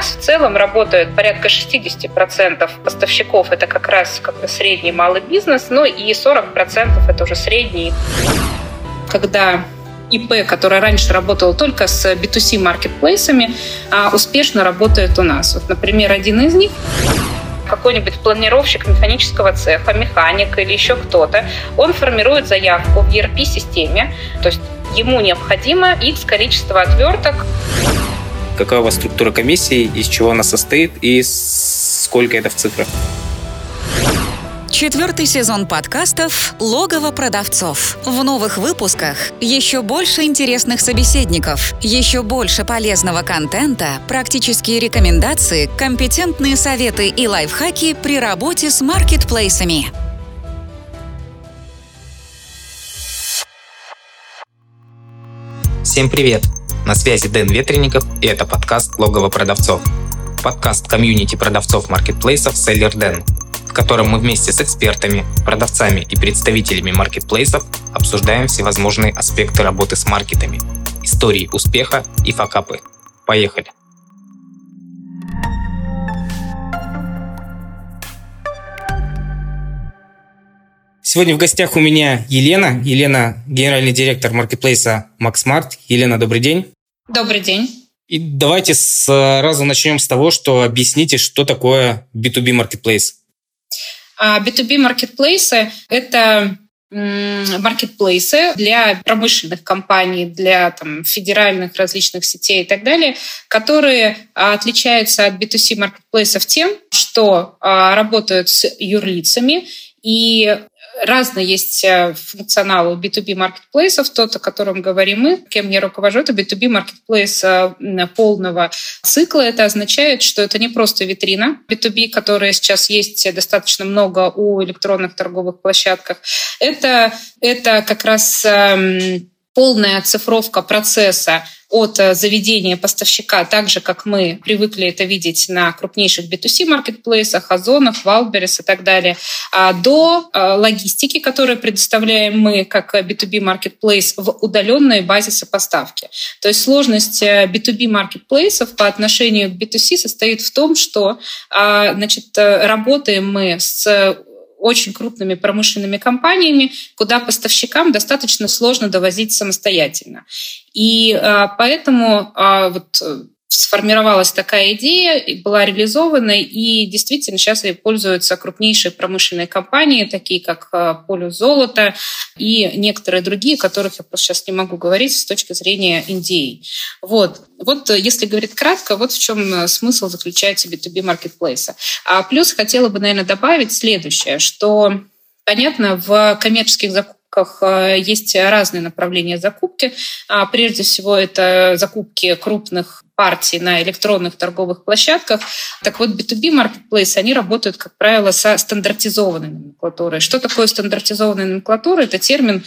нас в целом работает порядка 60% поставщиков. Это как раз как средний малый бизнес, ну и 40% это уже средний. Когда ИП, которая раньше работала только с B2C маркетплейсами, а успешно работает у нас. Вот, например, один из них какой-нибудь планировщик механического цеха, механик или еще кто-то, он формирует заявку в ERP-системе, то есть ему необходимо X количество отверток. Какая у вас структура комиссии, из чего она состоит и сколько это в цифрах? Четвертый сезон подкастов «Логово продавцов». В новых выпусках еще больше интересных собеседников, еще больше полезного контента, практические рекомендации, компетентные советы и лайфхаки при работе с маркетплейсами. Всем привет! На связи Дэн Ветренников и это подкаст «Логово продавцов». Подкаст комьюнити продавцов маркетплейсов «Селлер Дэн», в котором мы вместе с экспертами, продавцами и представителями маркетплейсов обсуждаем всевозможные аспекты работы с маркетами, истории успеха и факапы. Поехали! Сегодня в гостях у меня Елена. Елена – генеральный директор маркетплейса MaxMart. Елена, добрый день. Добрый день. И давайте сразу начнем с того, что объясните, что такое B2B маркетплейс. B2B а маркетплейсы – это маркетплейсы для промышленных компаний, для там, федеральных различных сетей и так далее, которые отличаются от B2C маркетплейсов тем, что а, работают с юрлицами и разные есть э, функционалы у B2B маркетплейсов. Тот, о котором говорим мы, кем я руковожу, это B2B маркетплейс э, полного цикла. Это означает, что это не просто витрина B2B, которая сейчас есть достаточно много у электронных торговых площадках. Это, это как раз эм, полная оцифровка процесса от э, заведения поставщика, так же, как мы привыкли это видеть на крупнейших B2C маркетплейсах, Озонах, Wildberries и так далее, а, до э, логистики, которую предоставляем мы как B2B маркетплейс в удаленной базе сопоставки. То есть сложность B2B э, маркетплейсов по отношению к B2C состоит в том, что а, значит, работаем мы с очень крупными промышленными компаниями, куда поставщикам достаточно сложно довозить самостоятельно. И а, поэтому а, вот э, сформировалась такая идея, была реализована, и действительно сейчас ей пользуются крупнейшие промышленные компании, такие как э, Полюс Золото и некоторые другие, которых я просто сейчас не могу говорить с точки зрения Индии. Вот. Вот если говорить кратко, вот в чем э, смысл заключается B2B маркетплейса. А плюс хотела бы, наверное, добавить следующее, что Понятно, в коммерческих закупках Э, есть разные направления закупки. А, прежде всего, это закупки крупных партий на электронных торговых площадках. Так вот, B2B маркетплейсы, они работают, как правило, со стандартизованной номенклатурой. Что такое стандартизованная номенклатура? Это термин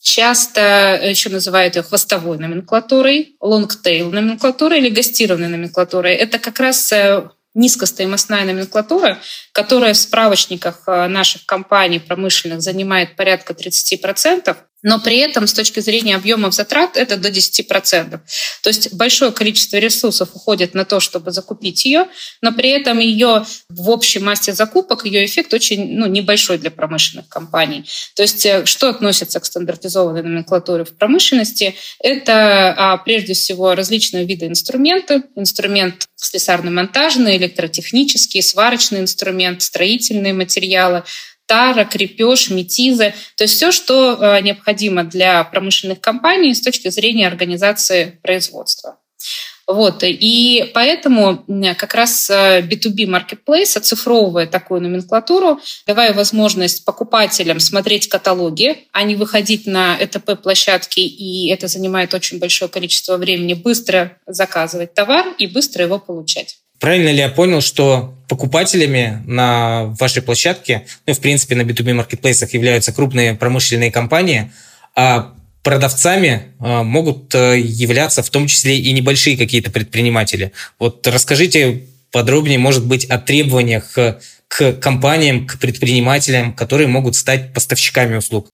часто еще называют ее хвостовой номенклатурой, long tail номенклатурой или гастированной номенклатурой. Это как раз э, низкостоимостная номенклатура, которая в справочниках э, наших компаний промышленных занимает порядка 30%, но при этом с точки зрения объемов затрат это до 10%. То есть большое количество ресурсов уходит на то, чтобы закупить ее, но при этом ее в общей массе закупок, ее эффект очень ну, небольшой для промышленных компаний. То есть э, что относится к стандартизованной номенклатуре в промышленности? Это а, прежде всего различные виды инструментов. Инструмент слесарно-монтажный, электротехнический, сварочный инструмент, строительные материалы, тара, крепеж, метизы, то есть все, что э, необходимо для промышленных компаний с точки зрения организации производства. Вот. И поэтому как раз B2B э, Marketplace, оцифровывая такую номенклатуру, давая возможность покупателям смотреть каталоги, а не выходить на ЭТП-площадки, и это занимает очень большое количество времени, быстро заказывать товар и быстро его получать. Правильно ли я понял, что покупателями на вашей площадке, ну, в принципе, на B2B маркетплейсах являются крупные промышленные компании, а продавцами а, могут э, являться в том числе и небольшие какие-то предприниматели. Вот расскажите подробнее, может быть, о требованиях к компаниям, к предпринимателям, которые могут стать поставщиками услуг.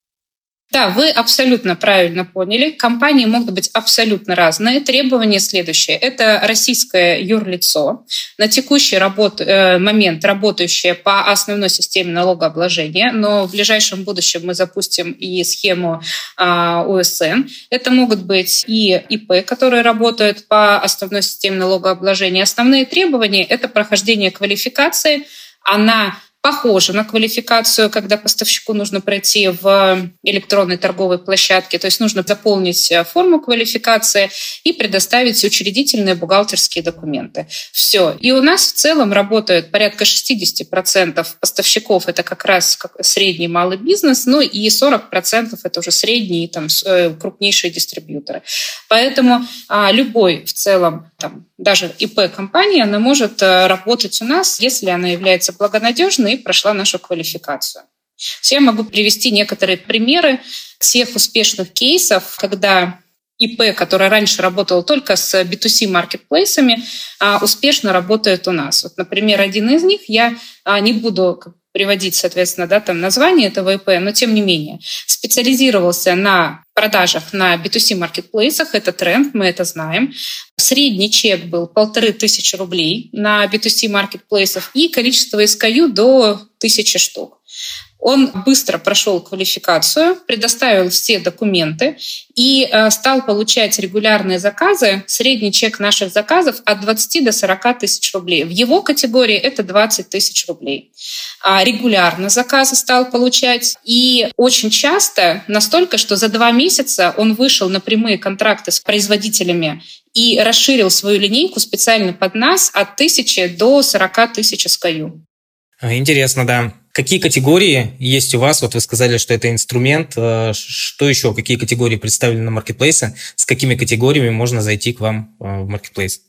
Да, вы абсолютно правильно поняли. Компании могут быть абсолютно разные. Требования следующие. Это российское юрлицо, на текущий работ, э, момент работающее по основной системе налогообложения, но в ближайшем будущем мы запустим и схему э, УСН. Это могут быть и ИП, которые работают по основной системе налогообложения. Основные требования – это прохождение квалификации, она похоже на квалификацию, когда поставщику нужно пройти в электронной торговой площадке, то есть нужно заполнить э, форму квалификации и предоставить учредительные бухгалтерские документы. Все. И у нас в целом работают порядка 60% поставщиков, это как раз средний малый бизнес, ну и 40% это уже средние там, э, крупнейшие дистрибьюторы. Поэтому а, любой в целом, там, даже ИП-компания, она может э, работать у нас, если она является благонадежной и прошла нашу квалификацию. Я могу привести некоторые примеры тех успешных кейсов, когда ИП, который раньше работал только с B2C маркетплейсами, а, успешно работает у нас. Вот, например, один из них, я а, не буду приводить, соответственно, да, там название этого ИП, но тем не менее, специализировался на продажах на B2C маркетплейсах, это тренд, мы это знаем. Средний чек был полторы тысячи рублей на B2C маркетплейсах и количество SKU до тысячи штук. Он быстро прошел квалификацию, предоставил все документы и э, стал получать регулярные заказы. Средний чек наших заказов от 20 до 40 тысяч рублей. В его категории это 20 тысяч рублей. А регулярно заказы стал получать. И очень часто, настолько, что за два месяца он вышел на прямые контракты с производителями и расширил свою линейку специально под нас от 1000 до 40 тысяч SKU. Интересно, да. Какие категории есть у вас? Вот вы сказали, что это инструмент. Э, что еще? Какие категории представлены на маркетплейсе? С какими категориями можно зайти к вам э, в маркетплейс?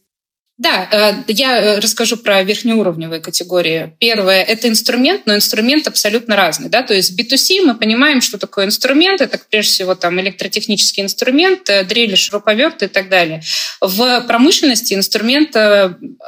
Да, э, я э, расскажу про верхнеуровневые категории. Первое – это инструмент, но инструмент абсолютно разный. Да? То есть B2C мы понимаем, что такое инструмент. Это, прежде всего, там, электротехнический инструмент, э, дрели, шуруповерты и так далее. В промышленности инструмент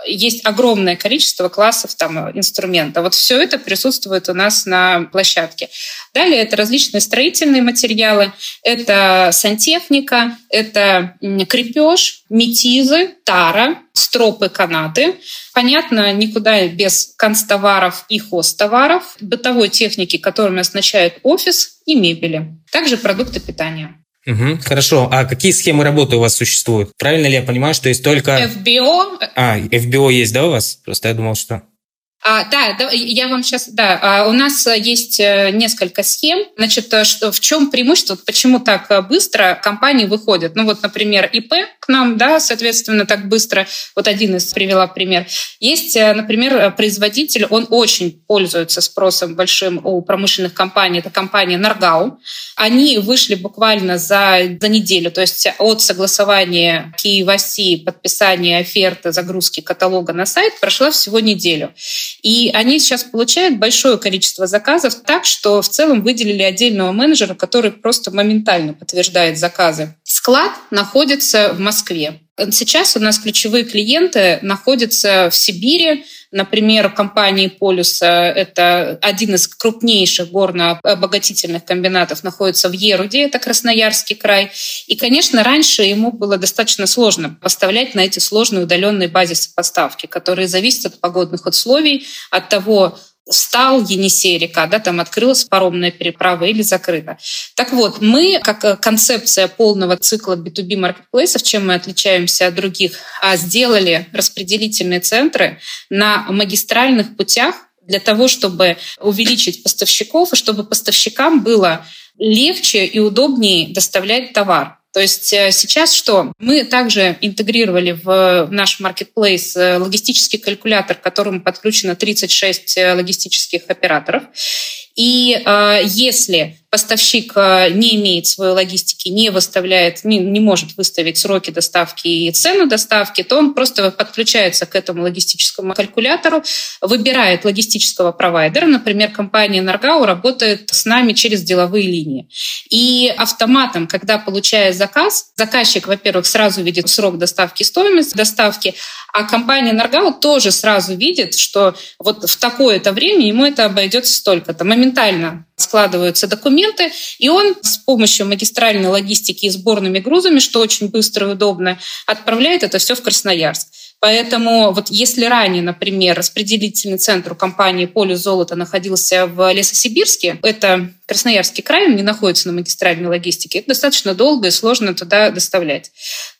есть огромное количество классов там, инструмента. Вот все это присутствует у нас на площадке. Далее это различные строительные материалы, это сантехника, это крепеж, метизы, тара, стропы, канаты. Понятно, никуда без констоваров и хостоваров, бытовой техники, которыми оснащают офис и мебели. Также продукты питания. Угу, хорошо. А какие схемы работы у вас существуют? Правильно ли я понимаю, что есть только... FBO. А, FBO есть, да, у вас? Просто я думал, что... А, да, да, я вам сейчас, да, а, у нас есть э, несколько схем. Значит, э, что, в чем преимущество, почему так э, быстро компании выходят? Ну вот, например, ИП к нам, да, соответственно, так быстро. Вот один из привела пример. Есть, например, производитель, он очень пользуется спросом большим у промышленных компаний. Это компания Наргау. Они вышли буквально за, за неделю, то есть от согласования KYC, подписания оферты, загрузки каталога на сайт прошла всего неделю. И они сейчас получают большое количество заказов так, что в целом выделили отдельного менеджера, который просто моментально подтверждает заказы. Склад находится в Москве. Сейчас у нас ключевые клиенты находятся в Сибири, Например, компании «Полюса» — это один из крупнейших горно-обогатительных комбинатов, находится в Еруде, это Красноярский край. И, конечно, раньше ему было достаточно сложно поставлять на эти сложные удаленные базисы поставки, которые зависят от погодных условий, от того, встал Енисей река, да, там открылась паромная переправа или закрыта. Так вот, мы, как э, концепция полного цикла B2B маркетплейсов, чем мы отличаемся от других, а сделали распределительные центры на магистральных путях для того, чтобы увеличить поставщиков, и чтобы поставщикам было легче и удобнее доставлять товар. То есть э, сейчас что? Мы также интегрировали в наш маркетплейс э, логистический калькулятор, к которому подключено 36 э, логистических операторов. И э, если поставщик э, не имеет своей логистики, не выставляет, не, не может выставить сроки доставки и цену доставки, то он просто подключается к этому логистическому калькулятору, выбирает логистического провайдера. Например, компания Наргау работает с нами через деловые линии. И автоматом, когда получает заказ, заказчик, во-первых, сразу видит срок доставки, стоимость доставки, а компания Наргау тоже сразу видит, что вот в такое-то время ему это обойдется столько-то. Моментально моментально складываются документы, и он с помощью магистральной логистики и сборными грузами, что очень быстро и удобно, отправляет это все в Красноярск. Поэтому вот если ранее, например, распределительный центр у компании «Полюс золота» находился в Лесосибирске, это Красноярский край, не находится на магистральной логистике, это достаточно долго и сложно туда доставлять,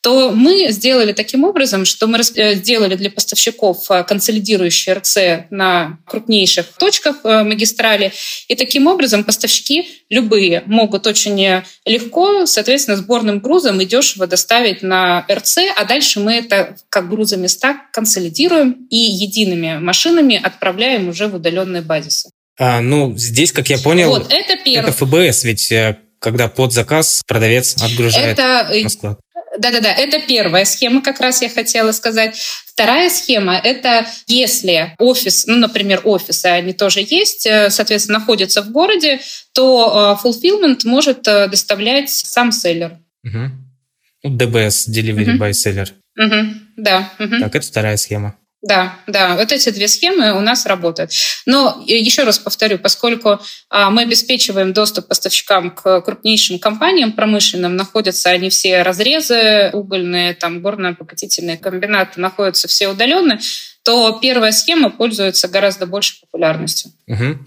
то мы сделали таким образом, что мы э, сделали для поставщиков э, консолидирующие РЦ на крупнейших точках э, магистрали, и таким образом поставщики любые могут очень легко, соответственно, сборным грузом и дешево доставить на РЦ, а дальше мы это как грузами места консолидируем и едиными машинами отправляем уже в удаленные базисы. А, ну, здесь, как я понял, вот, это, первое. это ФБС, ведь э, когда под заказ продавец отгружает это, на склад. Да-да-да, это первая схема, как раз я хотела сказать. Вторая схема – это если офис, ну, например, офисы, они тоже есть, э, соответственно, находятся в городе, то э, fulfillment может доставлять сам селлер. Угу. DBS, Delivery угу. by Seller. Угу, да. Угу. Так, это вторая схема. Да, да, вот эти две схемы у нас работают. Но еще раз повторю, поскольку а, мы обеспечиваем доступ поставщикам к крупнейшим компаниям промышленным, находятся они все разрезы угольные, там горно-обогатительные комбинаты находятся все удаленно, то первая схема пользуется гораздо большей популярностью. Угу.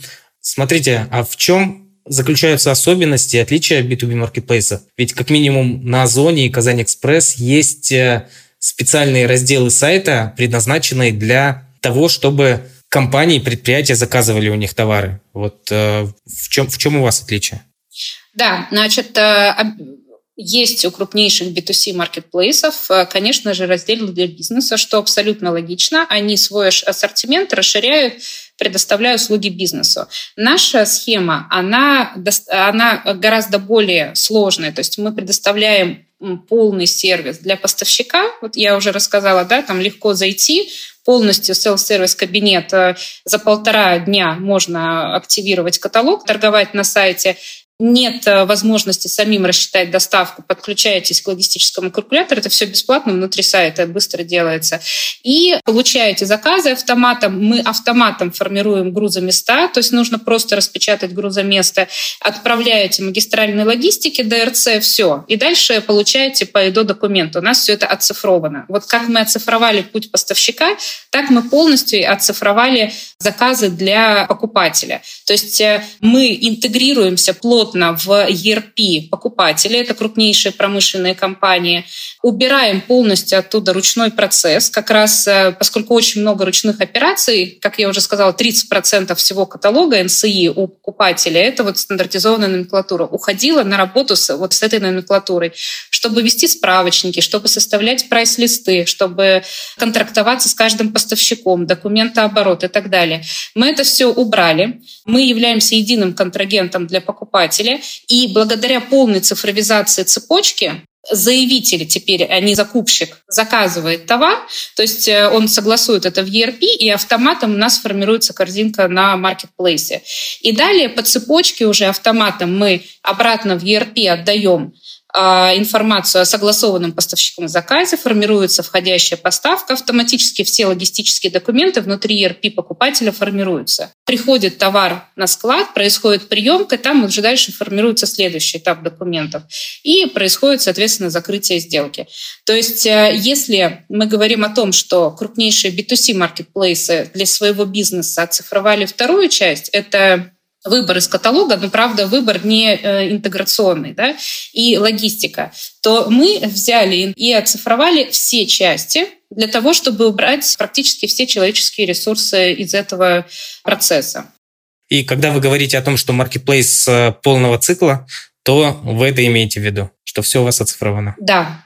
Смотрите, а в чем заключаются особенности и отличия B2B маркетплейса? Ведь как минимум на Озоне и Казань Экспресс есть э, специальные разделы сайта, предназначенные для того, чтобы компании, предприятия заказывали у них товары. Вот э, в, чем, в чем у вас отличие? Да, значит, э, есть у крупнейших B2C маркетплейсов, э, конечно же, раздел для бизнеса, что абсолютно логично. Они свой ассортимент расширяют, предоставляя услуги бизнесу. Наша схема, она, она гораздо более сложная. То есть мы предоставляем полный сервис для поставщика. Вот я уже рассказала, да, там легко зайти, полностью селф-сервис кабинет э, за полтора дня можно активировать каталог, торговать на сайте нет э, возможности самим рассчитать доставку, подключаетесь к логистическому калькулятору, это все бесплатно внутри сайта, быстро делается. И получаете заказы автоматом. Мы автоматом формируем грузоместа, то есть нужно просто распечатать грузоместо, отправляете магистральной логистике, ДРЦ, все. И дальше получаете по ИДО документ. У нас все это оцифровано. Вот как мы оцифровали путь поставщика, так мы полностью оцифровали заказы для покупателя. То есть э, мы интегрируемся плотно в ERP покупателя, это крупнейшие промышленные компании. Убираем полностью оттуда ручной процесс, как раз э, поскольку очень много ручных операций, как я уже сказала, 30% всего каталога НСИ у покупателя, это вот стандартизованная номенклатура, уходила на работу с, вот с этой номенклатурой, чтобы вести справочники, чтобы составлять прайс-листы, чтобы контрактоваться с каждым поставщиком, документооборот и так далее. Мы это все убрали. Мы являемся единым контрагентом для покупателя. И благодаря полной цифровизации цепочки заявитель теперь, а не закупщик, заказывает товар, то есть э, он согласует это в ERP, и автоматом у нас формируется корзинка на маркетплейсе. И далее по цепочке уже автоматом мы обратно в ERP отдаем информацию о согласованном поставщиком заказе, формируется входящая поставка, автоматически все логистические документы внутри ERP покупателя формируются. Приходит товар на склад, происходит приемка, там уже дальше формируется следующий этап документов. И происходит, соответственно, закрытие сделки. То есть, э, если мы говорим о том, что крупнейшие B2C маркетплейсы для своего бизнеса оцифровали вторую часть, это выбор из каталога, но, правда, выбор не э, интеграционный, да, и логистика, то мы взяли и оцифровали все части для того, чтобы убрать практически все человеческие ресурсы из этого процесса. И когда вы говорите о том, что маркетплейс э, полного цикла, то вы это имеете в виду, что все у вас оцифровано? Да,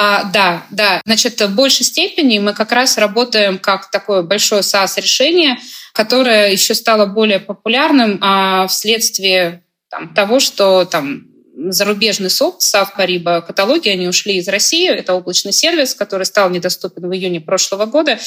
а, да, да. Значит, в большей степени мы как раз работаем как такое большое SaaS-решение, которое еще стало более популярным а, вследствие там, того, что там зарубежный софт Париба каталоги, они ушли из России. Это облачный сервис, который стал недоступен в июне прошлого года.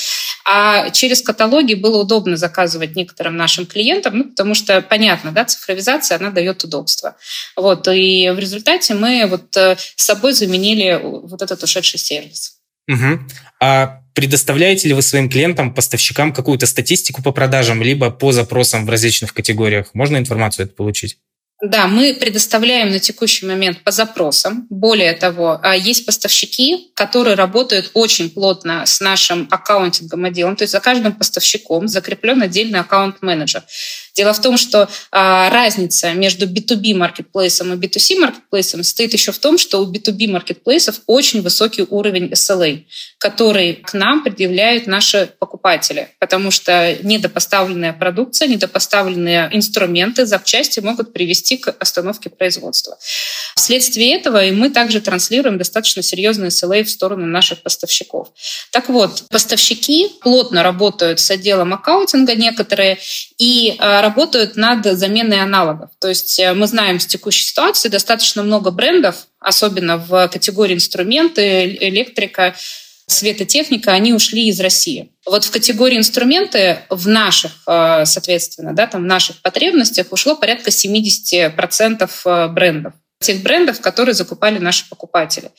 А через каталоги было удобно заказывать некоторым нашим клиентам, ну, потому что, понятно, да, цифровизация, она дает удобство. Вот, и в результате мы вот э, с собой заменили вот этот ушедший сервис. Угу. А предоставляете ли вы своим клиентам, поставщикам какую-то статистику по продажам, либо по запросам в различных категориях? Можно информацию это получить? Да, мы предоставляем на текущий момент по запросам. Более того, а, есть поставщики, которые работают очень плотно с нашим аккаунтинговым отделом. То есть за каждым поставщиком закреплен отдельный аккаунт-менеджер. Дело в том, что а, разница между B2B маркетплейсом и B2C маркетплейсом стоит еще в том, что у B2B маркетплейсов очень высокий уровень SLA, который к нам предъявляют наши покупатели, потому что недопоставленная продукция, недопоставленные инструменты, запчасти могут привести к остановке производства. Вследствие этого и мы также транслируем достаточно серьезные SLA в сторону наших поставщиков. Так вот, поставщики плотно работают с отделом аккаунтинга некоторые, и а, работают над заменой аналогов. То есть э, мы знаем с текущей ситуации достаточно много брендов, особенно в категории инструменты, электрика, светотехника, они ушли из России. Вот в категории инструменты в наших, э, соответственно, да, там в наших потребностях ушло порядка 70% э, брендов тех брендов, которые закупали наши покупатели.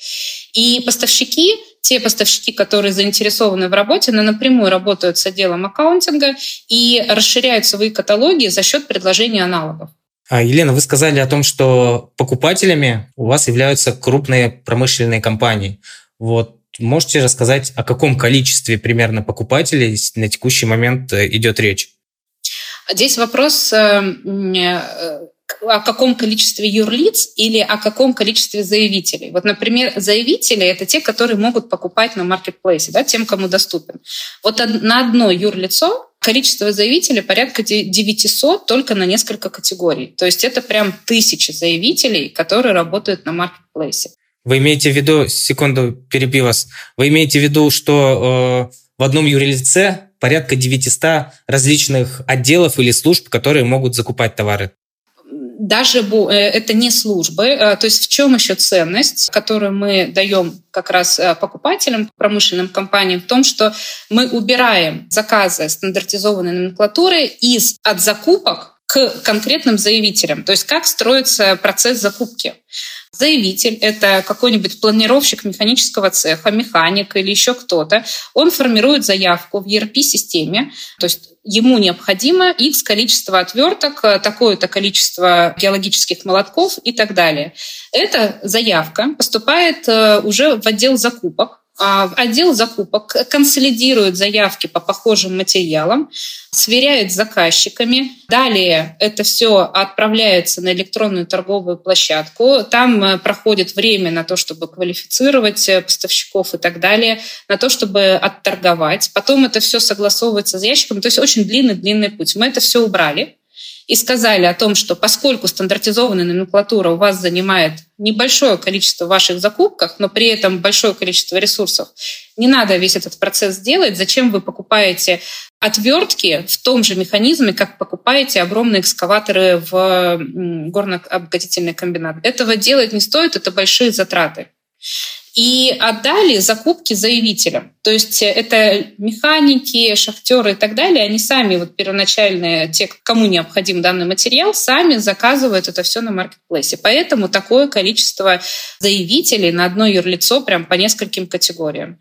И поставщики, те поставщики, которые заинтересованы в работе, они напрямую работают с отделом аккаунтинга и расширяют свои каталоги за счет предложения аналогов. А, Елена, вы сказали о том, что покупателями у вас являются крупные промышленные компании. Вот можете рассказать, о каком количестве примерно покупателей на текущий момент э, идет речь? Здесь вопрос э, э, о каком количестве юрлиц или о каком количестве заявителей. Вот, например, заявители — это те, которые могут покупать на маркетплейсе, да, тем, кому доступен. Вот на одно юрлицо количество заявителей порядка 900 только на несколько категорий. То есть это прям тысячи заявителей, которые работают на маркетплейсе. Вы имеете в виду, секунду перебью вас, вы имеете в виду, что э, в одном юрлице порядка 900 различных отделов или служб, которые могут закупать товары? Даже э, это не службы. Э, то есть в чем еще ценность, которую мы даем как раз э, покупателям, промышленным компаниям, в том, что мы убираем заказы стандартизованной номенклатуры из от закупок к конкретным заявителям. То есть как строится процесс закупки. Заявитель — это какой-нибудь планировщик механического цеха, механик или еще кто-то. Он формирует заявку в ERP-системе, то есть ему необходимо X количество отверток, такое-то количество геологических молотков и так далее. Эта заявка поступает э, уже в отдел закупок, отдел закупок консолидирует заявки по похожим материалам, сверяет с заказчиками. Далее это все отправляется на электронную торговую площадку. Там э, проходит время на то, чтобы квалифицировать э, поставщиков и так далее, на то, чтобы отторговать. Потом это все согласовывается с заказчиком. То есть очень длинный-длинный путь. Мы это все убрали и сказали о том, что поскольку стандартизованная номенклатура у вас занимает небольшое количество ваших закупках, но при этом большое количество ресурсов, не надо весь этот процесс делать. Зачем вы покупаете отвертки в том же механизме, как покупаете огромные экскаваторы в горно-обогатительный комбинат? Этого делать не стоит, это большие затраты и отдали закупки заявителям. То есть это механики, шахтеры и так далее, они сами вот первоначальные, те, кому необходим данный материал, сами заказывают это все на маркетплейсе. Поэтому такое количество заявителей на одно юрлицо прям по нескольким категориям.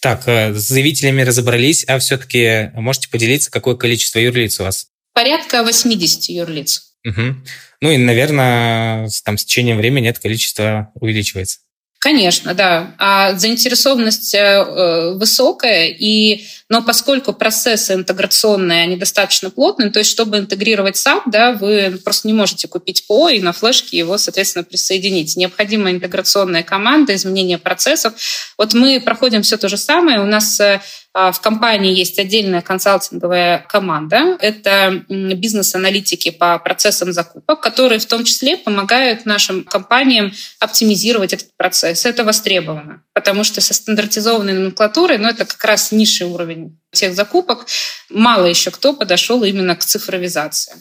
Так, э, с заявителями разобрались, а все-таки можете поделиться, какое количество юрлиц у вас? Порядка 80 юрлиц. Угу. Ну и, наверное, там, с течением времени это количество увеличивается. Конечно, да. А заинтересованность э, э, высокая, и, но поскольку процессы интеграционные, они достаточно плотные, то есть чтобы интегрировать SAP, да, вы просто не можете купить ПО и на флешке его, соответственно, присоединить. Необходима интеграционная команда, изменение процессов. Вот мы проходим все то же самое. У нас э, в компании есть отдельная консалтинговая команда. Это бизнес-аналитики по процессам закупок, которые в том числе помогают нашим компаниям оптимизировать этот процесс. Это востребовано, потому что со стандартизованной номенклатурой, ну, это как раз низший уровень тех закупок, мало еще кто подошел именно к цифровизации.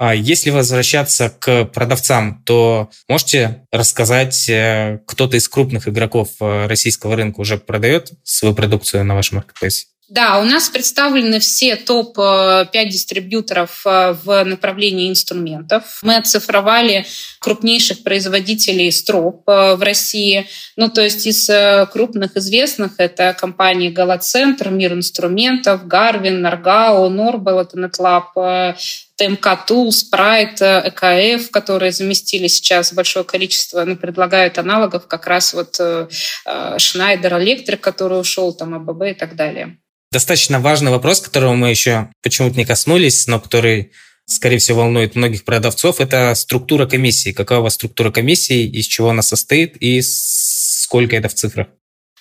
А если возвращаться к продавцам, то можете рассказать, э, кто-то из крупных игроков э, российского рынка уже продает свою продукцию на вашем маркетплейсе? Да, у нас представлены все топ-5 дистрибьюторов э, в направлении инструментов. Мы оцифровали крупнейших производителей строп в России. Ну, то есть из крупных известных это компании Галацентр, Мир инструментов, Гарвин, Наргао, Норбел, это NetLab, ТМК Тул, Спрайт, ЭКФ, которые заместили сейчас большое количество, ну, предлагают аналогов, как раз вот Шнайдер Электрик, который ушел, там, АББ и так далее. Достаточно важный вопрос, которого мы еще почему-то не коснулись, но который, скорее всего, волнует многих продавцов, это структура комиссии. Какая у вас структура комиссии, из чего она состоит и сколько это в цифрах?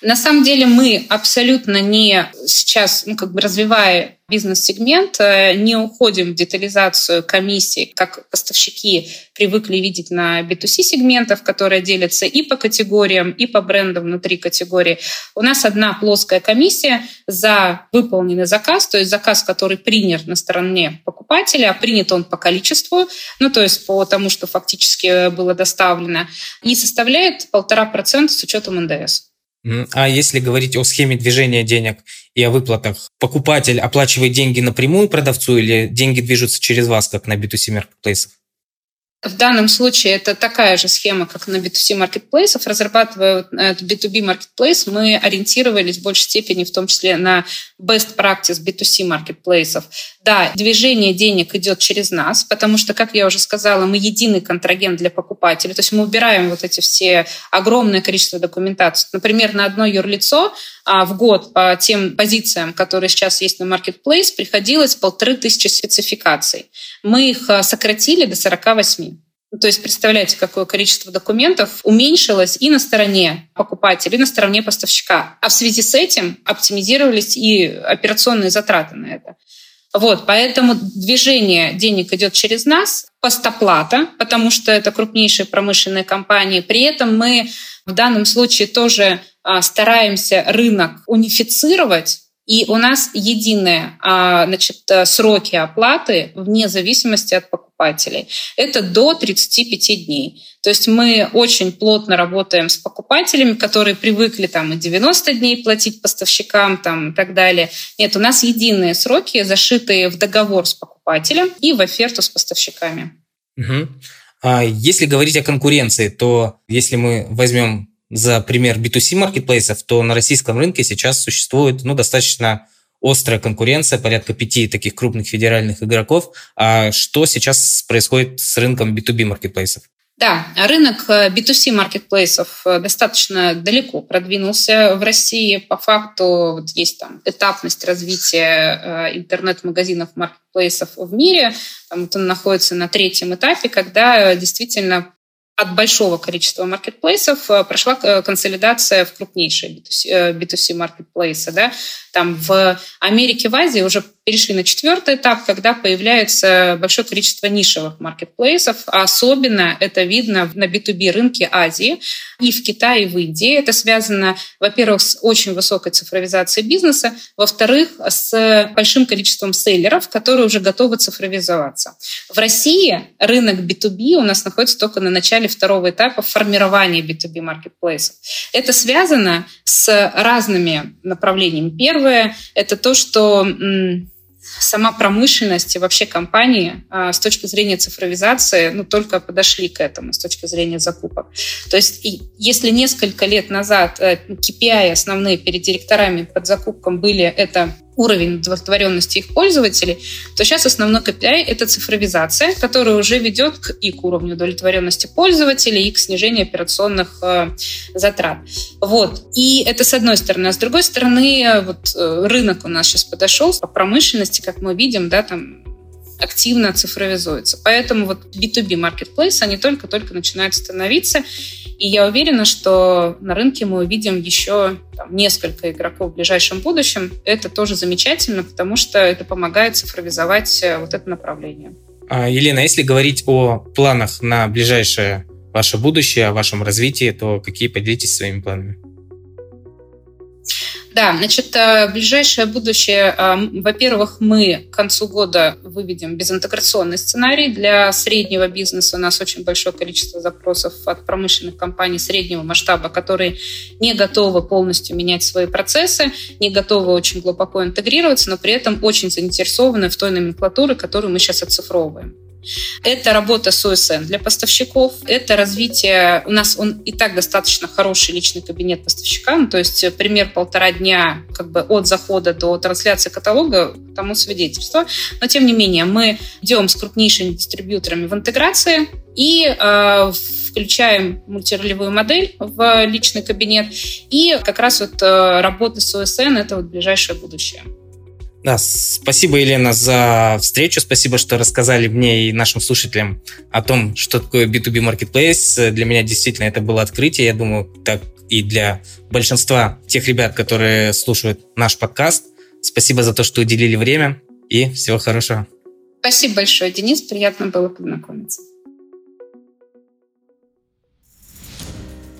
На самом деле мы абсолютно не сейчас, ну, как бы развивая бизнес-сегмент, э, не уходим в детализацию комиссий, как поставщики привыкли видеть на B2C-сегментах, которые делятся и по категориям, и по брендам внутри категории. У нас одна плоская комиссия за выполненный заказ, то есть заказ, который принят на стороне покупателя, а принят он по количеству, ну то есть по тому, что фактически было доставлено, и составляет полтора процента с учетом НДС. А если говорить о схеме движения денег и о выплатах, покупатель оплачивает деньги напрямую продавцу или деньги движутся через вас, как на B2C маркетплейсах? В данном случае это такая же схема, как на B2C маркетплейсов. Разрабатывая B2B маркетплейс, мы ориентировались в большей степени в том числе на best practice B2C маркетплейсов. Да, движение денег идет через нас, потому что, как я уже сказала, мы единый контрагент для покупателя. То есть мы убираем вот эти все огромное количество документации. Например, на одно юрлицо а, в год по тем позициям, которые сейчас есть на Marketplace, приходилось полторы тысячи спецификаций. Мы их а, сократили до 48. То есть представляете, какое количество документов уменьшилось и на стороне покупателя, и на стороне поставщика. А в связи с этим оптимизировались и операционные затраты на это. Вот, поэтому движение денег идет через нас, постоплата, потому что это крупнейшие промышленные компании. При этом мы в данном случае тоже а, стараемся рынок унифицировать, и у нас единые а, значит, сроки оплаты вне зависимости от покупателей. Это до 35 дней. То есть мы очень плотно работаем с покупателями, которые привыкли там и 90 дней платить поставщикам там, и так далее. Нет, у нас единые сроки, зашитые в договор с покупателем и в оферту с поставщиками. Угу. А если говорить о конкуренции, то если мы возьмем за пример B2C маркетплейсов, то на российском рынке сейчас существует ну, достаточно острая конкуренция, порядка пяти таких крупных федеральных игроков. А что сейчас происходит с рынком B2B маркетплейсов? Да, рынок B2C маркетплейсов э, достаточно далеко продвинулся в России. По факту вот есть там этапность развития э, интернет-магазинов маркетплейсов в мире. Там вот он находится на третьем этапе, когда действительно от большого количества маркетплейсов э, прошла э, консолидация в крупнейшие B2C, B2C маркетплейсы. Да? Там в Америке, в Азии уже перешли на четвертый этап, когда появляется большое количество нишевых маркетплейсов. А особенно это видно на B2B рынке Азии и в Китае, и в Индии. Это связано, во-первых, с очень высокой цифровизацией бизнеса, во-вторых, с большим количеством селлеров, которые уже готовы цифровизоваться. В России рынок B2B у нас находится только на начале второго этапа формирования B2B маркетплейсов. Это связано с разными направлениями. Первое – это то, что сама промышленность и вообще компании а, с точки зрения цифровизации ну, только подошли к этому с точки зрения закупок. То есть если несколько лет назад KPI э, основные перед директорами под закупком были это уровень удовлетворенности их пользователей, то сейчас основной KPI — это цифровизация, которая уже ведет к, и к уровню удовлетворенности пользователей, и к снижению операционных э, затрат. Вот. И это с одной стороны. А с другой стороны, вот э, рынок у нас сейчас подошел по промышленности, как мы видим, да, там активно цифровизуется. Поэтому вот B2B marketplace, они только-только начинают становиться. И я уверена, что на рынке мы увидим еще там, несколько игроков в ближайшем будущем. Это тоже замечательно, потому что это помогает цифровизовать э, вот это направление. А, Елена, если говорить о планах на ближайшее ваше будущее, о вашем развитии, то какие поделитесь своими планами? Да, значит, э, ближайшее будущее, э, во-первых, мы к концу года выведем безинтеграционный сценарий. Для среднего бизнеса у нас очень большое количество запросов от промышленных компаний среднего масштаба, которые не готовы полностью менять свои процессы, не готовы очень глубоко интегрироваться, но при этом очень заинтересованы в той номенклатуре, которую мы сейчас оцифровываем. Это работа с ОСН для поставщиков, это развитие, у нас он и так достаточно хороший личный кабинет поставщика, ну, то есть пример полтора дня как бы от захода до трансляции каталога тому свидетельство. Но тем не менее мы идем с крупнейшими дистрибьюторами в интеграции и э, включаем мультиролевую модель в личный кабинет. И как раз вот э, работа с ОСН – это вот ближайшее будущее. Да, спасибо, Елена, за встречу. Спасибо, что рассказали мне и нашим слушателям о том, что такое B2B Marketplace. Для меня действительно это было открытие. Я думаю, так и для большинства тех ребят, которые слушают наш подкаст. Спасибо за то, что уделили время и всего хорошего. Спасибо большое, Денис. Приятно было познакомиться.